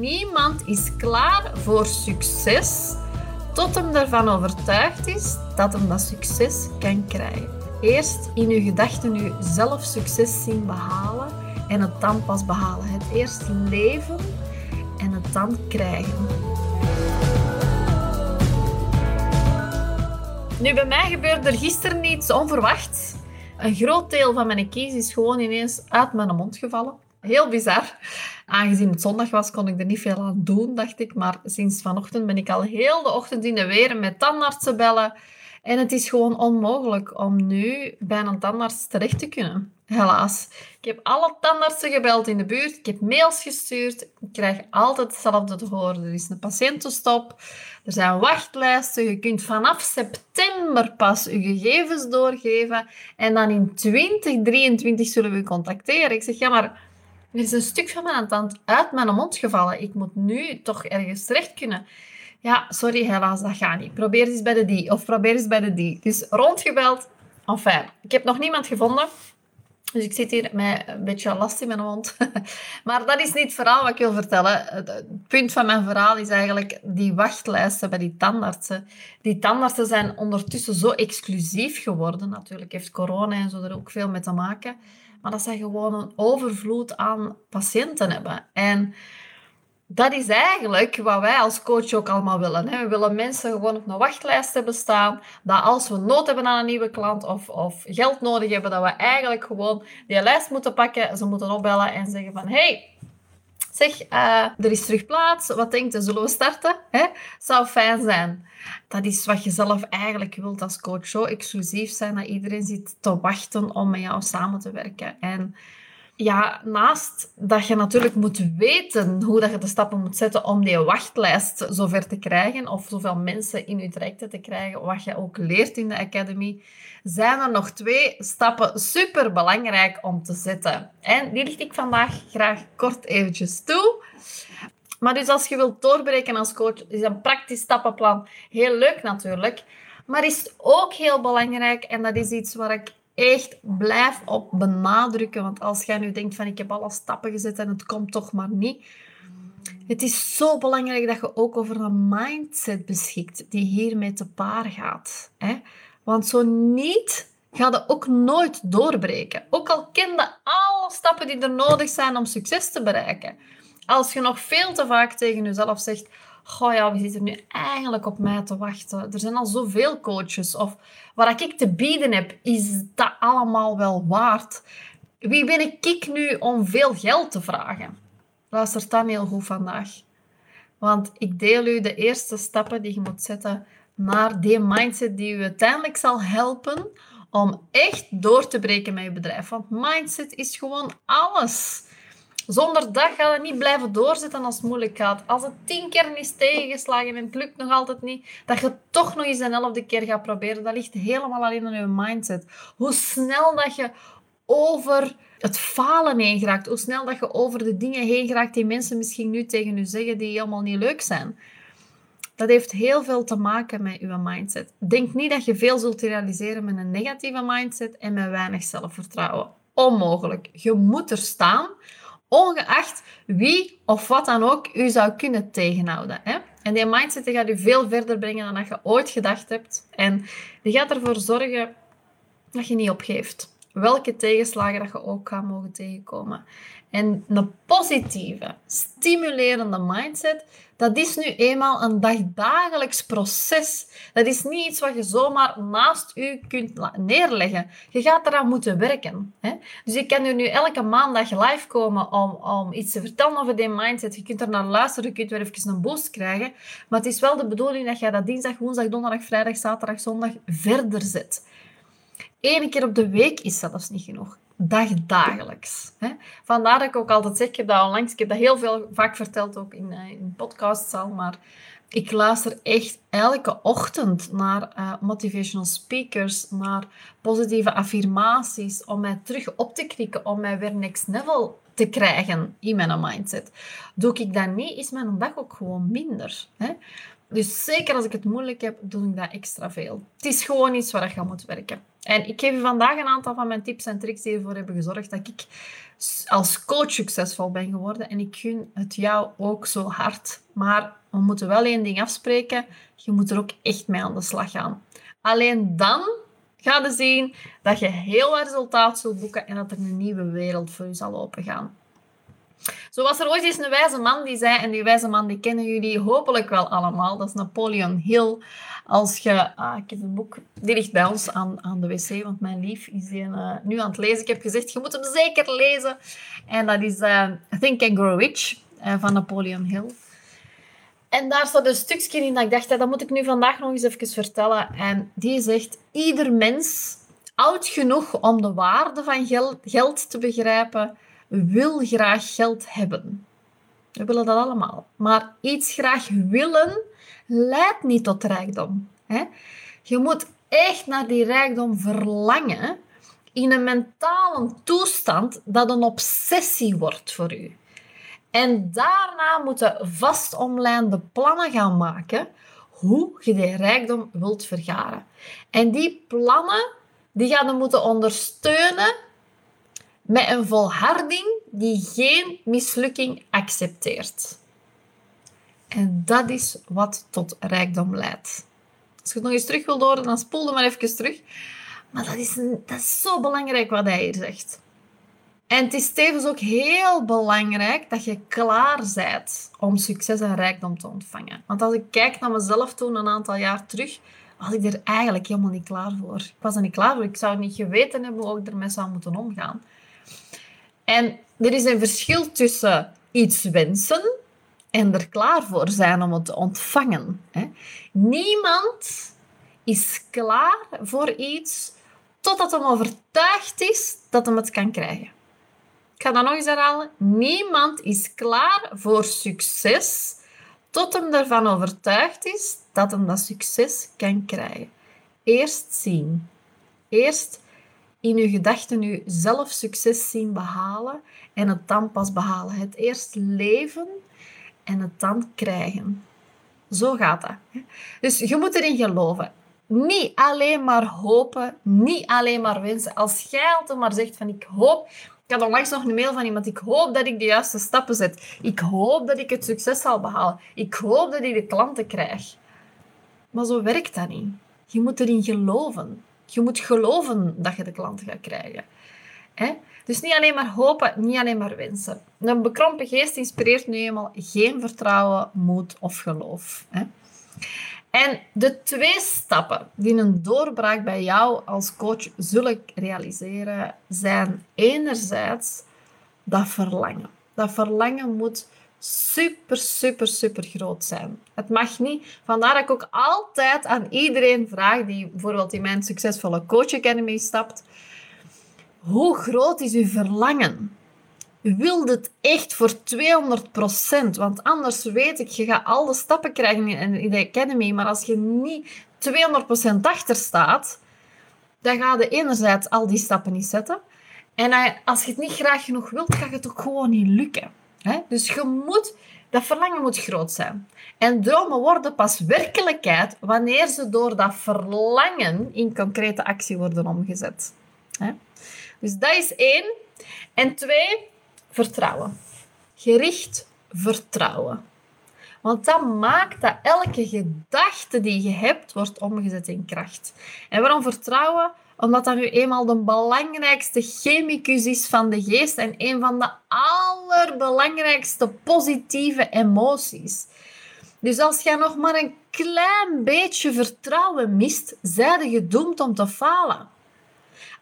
niemand is klaar voor succes tot hem ervan overtuigd is dat hem dat succes kan krijgen. Eerst in uw gedachten u zelf succes zien behalen en het dan pas behalen. Het eerst leven en het dan krijgen. Nu, bij mij gebeurde er gisteren iets onverwachts. Een groot deel van mijn kies is gewoon ineens uit mijn mond gevallen. Heel bizar. Aangezien het zondag was, kon ik er niet veel aan doen, dacht ik. Maar sinds vanochtend ben ik al heel de ochtend in de weer met tandartsen bellen. En het is gewoon onmogelijk om nu bij een tandarts terecht te kunnen. Helaas. Ik heb alle tandartsen gebeld in de buurt. Ik heb mails gestuurd. Ik krijg altijd hetzelfde te horen. Er is een patiëntenstop. Er zijn wachtlijsten. Je kunt vanaf september pas je gegevens doorgeven. En dan in 2023 zullen we u contacteren. Ik zeg, ja, maar er is een stuk van mijn tand uit mijn mond gevallen. Ik moet nu toch ergens terecht kunnen. Ja, sorry, helaas, dat gaat niet. Probeer eens bij de die. Of probeer eens bij de die. Dus rondgebeld. Enfin, ik heb nog niemand gevonden. Dus ik zit hier met een beetje last in mijn mond. maar dat is niet het verhaal wat ik wil vertellen. Het punt van mijn verhaal is eigenlijk die wachtlijsten bij die tandartsen. Die tandartsen zijn ondertussen zo exclusief geworden. Natuurlijk heeft corona en zo er ook veel mee te maken. Maar dat zij gewoon een overvloed aan patiënten hebben. En dat is eigenlijk wat wij als coach ook allemaal willen. Hè. We willen mensen gewoon op een wachtlijst hebben staan. Dat als we nood hebben aan een nieuwe klant of, of geld nodig hebben, dat we eigenlijk gewoon die lijst moeten pakken. Ze moeten opbellen en zeggen van... Hey, zeg, uh, er is terug plaats. Wat denkt u? Zullen we starten? Hè? Zou fijn zijn. Dat is wat je zelf eigenlijk wilt als coach. Zo exclusief zijn dat iedereen zit te wachten om met jou samen te werken. En ja, naast dat je natuurlijk moet weten hoe dat je de stappen moet zetten om die wachtlijst zover te krijgen, of zoveel mensen in je trajecten te krijgen, wat je ook leert in de Academy, zijn er nog twee stappen super belangrijk om te zetten. En die licht ik vandaag graag kort eventjes toe. Maar dus als je wilt doorbreken als coach, is een praktisch stappenplan heel leuk natuurlijk. Maar is ook heel belangrijk, en dat is iets waar ik echt blijf op benadrukken. Want als jij nu denkt van ik heb alle stappen gezet en het komt toch maar niet. Het is zo belangrijk dat je ook over een mindset beschikt die hiermee te paar gaat. Hè? Want zo niet ga je ook nooit doorbreken. Ook al ken je alle stappen die er nodig zijn om succes te bereiken. Als je nog veel te vaak tegen jezelf zegt goh ja, wie zit er nu eigenlijk op mij te wachten? Er zijn al zoveel coaches. Of wat ik te bieden heb, is dat allemaal wel waard? Wie ben ik nu om veel geld te vragen? Luister dan heel goed vandaag. Want ik deel u de eerste stappen die je moet zetten naar die mindset die u uiteindelijk zal helpen om echt door te breken met je bedrijf. Want mindset is gewoon alles. Zonder dat gaat het niet blijven doorzetten als het moeilijk gaat. Als het tien keer is tegengeslagen en het lukt nog altijd niet, dat je toch nog eens een elfde keer gaat proberen, dat ligt helemaal alleen in je mindset. Hoe snel dat je over het falen heen geraakt, hoe snel dat je over de dingen heen geraakt die mensen misschien nu tegen je zeggen die helemaal niet leuk zijn. Dat heeft heel veel te maken met je mindset. Denk niet dat je veel zult realiseren met een negatieve mindset en met weinig zelfvertrouwen. Onmogelijk. Je moet er staan ongeacht wie of wat dan ook u zou kunnen tegenhouden. Hè? En die mindset die gaat u veel verder brengen dan dat je ooit gedacht hebt. En die gaat ervoor zorgen dat je niet opgeeft. Welke tegenslagen dat je ook gaat mogen tegenkomen. En een positieve, stimulerende mindset, dat is nu eenmaal een dagdagelijks proces. Dat is niet iets wat je zomaar naast u kunt neerleggen. Je gaat eraan moeten werken. Hè? Dus ik kan nu elke maandag live komen om, om iets te vertellen over die mindset. Je kunt er naar luisteren, je kunt weer even een boost krijgen. Maar het is wel de bedoeling dat je dat dinsdag, woensdag, donderdag, vrijdag, zaterdag, zondag verder zet. Eén keer op de week is zelfs niet genoeg dagdagelijks. Hè? Vandaar dat ik ook altijd zeg, ik heb dat onlangs, ik heb dat heel veel vaak verteld ook in, uh, in podcasts al, maar ik luister echt elke ochtend naar uh, motivational speakers, naar positieve affirmaties, om mij terug op te krikken, om mij weer next level te krijgen in mijn mindset. Doe ik dat niet, is mijn dag ook gewoon minder. Hè? Dus zeker als ik het moeilijk heb, doe ik dat extra veel. Het is gewoon iets waar je aan moet werken. En ik geef je vandaag een aantal van mijn tips en tricks die ervoor hebben gezorgd dat ik als coach succesvol ben geworden. En ik gun het jou ook zo hard. Maar we moeten wel één ding afspreken. Je moet er ook echt mee aan de slag gaan. Alleen dan ga je zien dat je heel wat resultaat zult boeken en dat er een nieuwe wereld voor je zal opengaan. Zo was er ooit eens een wijze man die zei, en die wijze man die kennen jullie hopelijk wel allemaal, dat is Napoleon Hill. Als je, ah, ik heb een boek, die ligt bij ons aan, aan de wc, want mijn lief is die, uh, nu aan het lezen. Ik heb gezegd, je moet hem zeker lezen. En dat is uh, Think and Grow Rich uh, van Napoleon Hill. En daar staat een stukje in dat ik dacht, dat moet ik nu vandaag nog eens even vertellen. En die zegt, ieder mens, oud genoeg om de waarde van geld, geld te begrijpen, wil graag geld hebben. We willen dat allemaal. Maar iets graag willen leidt niet tot rijkdom. Hè? Je moet echt naar die rijkdom verlangen in een mentale toestand dat een obsessie wordt voor u. En daarna moeten vastomlijnde plannen gaan maken hoe je die rijkdom wilt vergaren. En die plannen die gaan we moeten ondersteunen met een volharding die geen mislukking accepteert. En dat is wat tot rijkdom leidt. Als je het nog eens terug wilt horen, dan spoel er maar even terug. Maar dat is, dat is zo belangrijk wat hij hier zegt. En het is tevens ook heel belangrijk dat je klaar bent om succes en rijkdom te ontvangen. Want als ik kijk naar mezelf toen een aantal jaar terug, was ik er eigenlijk helemaal niet klaar voor. Ik was er niet klaar voor. Ik zou niet geweten hebben hoe ik ermee zou moeten omgaan. En er is een verschil tussen iets wensen en er klaar voor zijn om het te ontvangen. Niemand is klaar voor iets totdat hij overtuigd is dat hij het kan krijgen. Ik ga dat nog eens herhalen. Niemand is klaar voor succes tot hem ervan overtuigd is dat hij dat succes kan krijgen. Eerst zien. Eerst in uw gedachten u zelf succes zien behalen en het dan pas behalen. Het eerst leven en het dan krijgen. Zo gaat dat. Dus je moet erin geloven. Niet alleen maar hopen, niet alleen maar wensen. Als jij altijd maar zegt van ik hoop... Ik had onlangs nog een mail van iemand. Ik hoop dat ik de juiste stappen zet. Ik hoop dat ik het succes zal behalen. Ik hoop dat ik de klanten krijg. Maar zo werkt dat niet. Je moet erin geloven. Je moet geloven dat je de klanten gaat krijgen. Hè? Dus niet alleen maar hopen, niet alleen maar wensen. Een bekrompen geest inspireert nu eenmaal geen vertrouwen, moed of geloof. Hè? En de twee stappen die een doorbraak bij jou als coach zullen realiseren, zijn enerzijds dat verlangen. Dat verlangen moet super, super, super groot zijn. Het mag niet. Vandaar dat ik ook altijd aan iedereen vraag die bijvoorbeeld in mijn succesvolle Coach Academy stapt. Hoe groot is uw verlangen? Wil het echt voor 200%? Want anders weet ik, je gaat alle stappen krijgen in de Academy, maar als je niet 200% achter staat, dan ga je enerzijds al die stappen niet zetten. En als je het niet graag genoeg wilt, gaat het ook gewoon niet lukken. Dus je moet, dat verlangen moet groot zijn. En dromen worden pas werkelijkheid wanneer ze door dat verlangen in concrete actie worden omgezet. Dus dat is één. En twee, vertrouwen. Gericht vertrouwen. Want dat maakt dat elke gedachte die je hebt, wordt omgezet in kracht. En waarom vertrouwen? Omdat dat nu eenmaal de belangrijkste chemicus is van de geest en een van de allerbelangrijkste positieve emoties. Dus als je nog maar een klein beetje vertrouwen mist, zijde je gedoemd om te falen.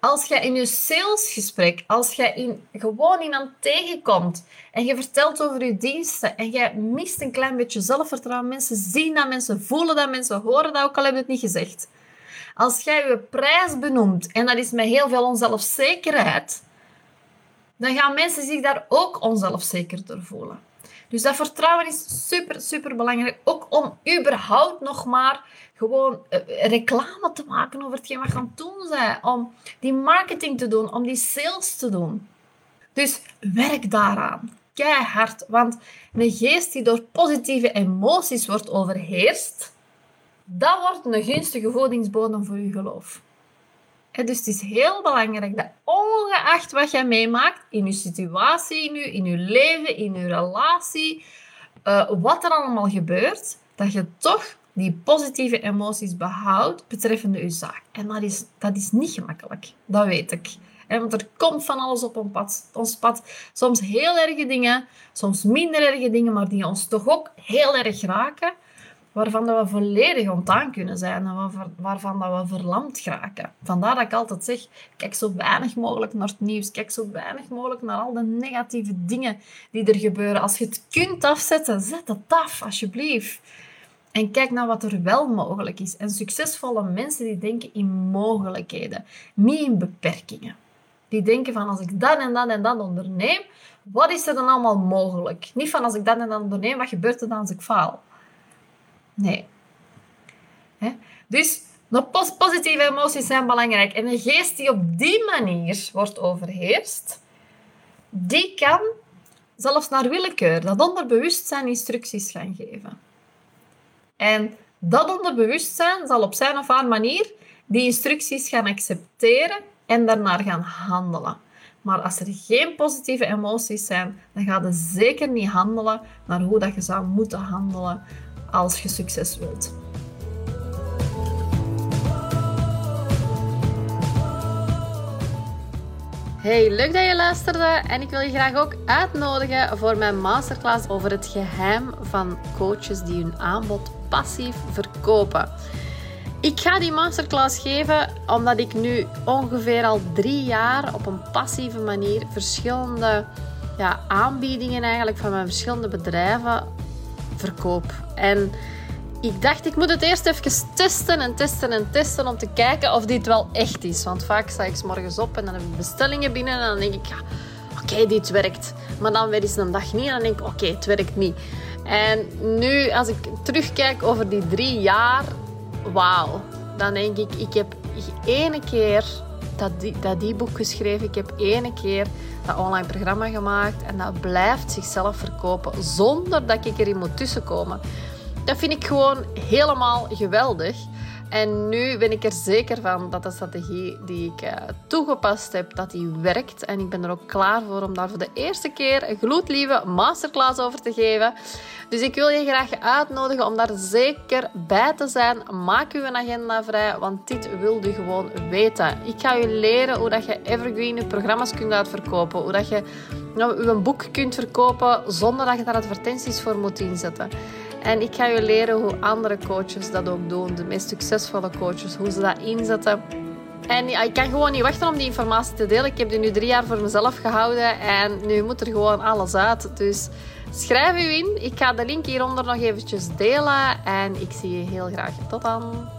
Als je in je salesgesprek, als je in, gewoon iemand tegenkomt en je vertelt over je diensten en je mist een klein beetje zelfvertrouwen, mensen zien dat, mensen voelen dat, mensen horen dat, ook al heb je het niet gezegd. Als jij je prijs benoemt, en dat is met heel veel onzelfzekerheid, dan gaan mensen zich daar ook onzelfzeker door voelen. Dus dat vertrouwen is super, super belangrijk. Ook om überhaupt nog maar gewoon eh, reclame te maken over hetgeen wat je aan het doen bent. Om die marketing te doen, om die sales te doen. Dus werk daaraan. keihard. Want een geest die door positieve emoties wordt overheerst, dat wordt een gunstige voedingsbodem voor je geloof. dus het is heel belangrijk dat ongeacht wat jij meemaakt in je situatie, in je, in je leven, in je relatie, uh, wat er allemaal gebeurt, dat je toch die positieve emoties behoudt betreffende je zaak. En dat is, dat is niet gemakkelijk, dat weet ik. want er komt van alles op ons pad. Soms heel erge dingen, soms minder erge dingen, maar die ons toch ook heel erg raken. Waarvan dat we volledig ontdaan kunnen zijn en waarvan dat we verlamd geraken. Vandaar dat ik altijd zeg, kijk zo weinig mogelijk naar het nieuws. Kijk zo weinig mogelijk naar al de negatieve dingen die er gebeuren. Als je het kunt afzetten, zet het af, alsjeblieft. En kijk naar wat er wel mogelijk is. En succesvolle mensen die denken in mogelijkheden, niet in beperkingen. Die denken van als ik dat en dat en dat onderneem, wat is er dan allemaal mogelijk? Niet van als ik dat en dat onderneem, wat gebeurt er dan als ik faal? Nee. Dus positieve emoties zijn belangrijk. En een geest die op die manier wordt overheerst, die kan zelfs naar willekeur, dat onderbewustzijn instructies gaan geven. En dat onderbewustzijn zal op zijn of haar manier die instructies gaan accepteren en daarnaar gaan handelen. Maar als er geen positieve emoties zijn, dan gaat je zeker niet handelen naar hoe dat je zou moeten handelen als je succes wilt. Hey, leuk dat je luisterde en ik wil je graag ook uitnodigen voor mijn masterclass over het geheim van coaches die hun aanbod passief verkopen. Ik ga die masterclass geven omdat ik nu ongeveer al drie jaar op een passieve manier verschillende ja, aanbiedingen eigenlijk van mijn verschillende bedrijven verkoop. En ik dacht, ik moet het eerst even testen en testen en testen om te kijken of dit wel echt is. Want vaak sta ik s morgens op en dan heb ik bestellingen binnen en dan denk ik, ja, oké, dit werkt. Maar dan weer eens een dag niet en dan denk ik, oké, het werkt niet. En nu, als ik terugkijk over die drie jaar, wauw. Dan denk ik, ik heb ene keer dat, die, dat die boek geschreven. Ik heb ene keer dat online programma gemaakt. En dat blijft zichzelf verkopen zonder dat ik erin moet tussenkomen. Dat vind ik gewoon helemaal geweldig. En nu ben ik er zeker van dat de strategie die ik uh, toegepast heb, dat die werkt. En ik ben er ook klaar voor om daar voor de eerste keer een gloedlieve masterclass over te geven. Dus ik wil je graag uitnodigen om daar zeker bij te zijn. Maak uw agenda vrij, want dit wil je gewoon weten. Ik ga je leren hoe dat je evergreen programma's kunt uitverkopen. Hoe dat je nou, een boek kunt verkopen zonder dat je daar advertenties voor moet inzetten. En ik ga je leren hoe andere coaches dat ook doen. De meest succesvolle coaches, hoe ze dat inzetten. En ik kan gewoon niet wachten om die informatie te delen. Ik heb die nu drie jaar voor mezelf gehouden en nu moet er gewoon alles uit. Dus schrijf u in. Ik ga de link hieronder nog eventjes delen en ik zie je heel graag. Tot dan.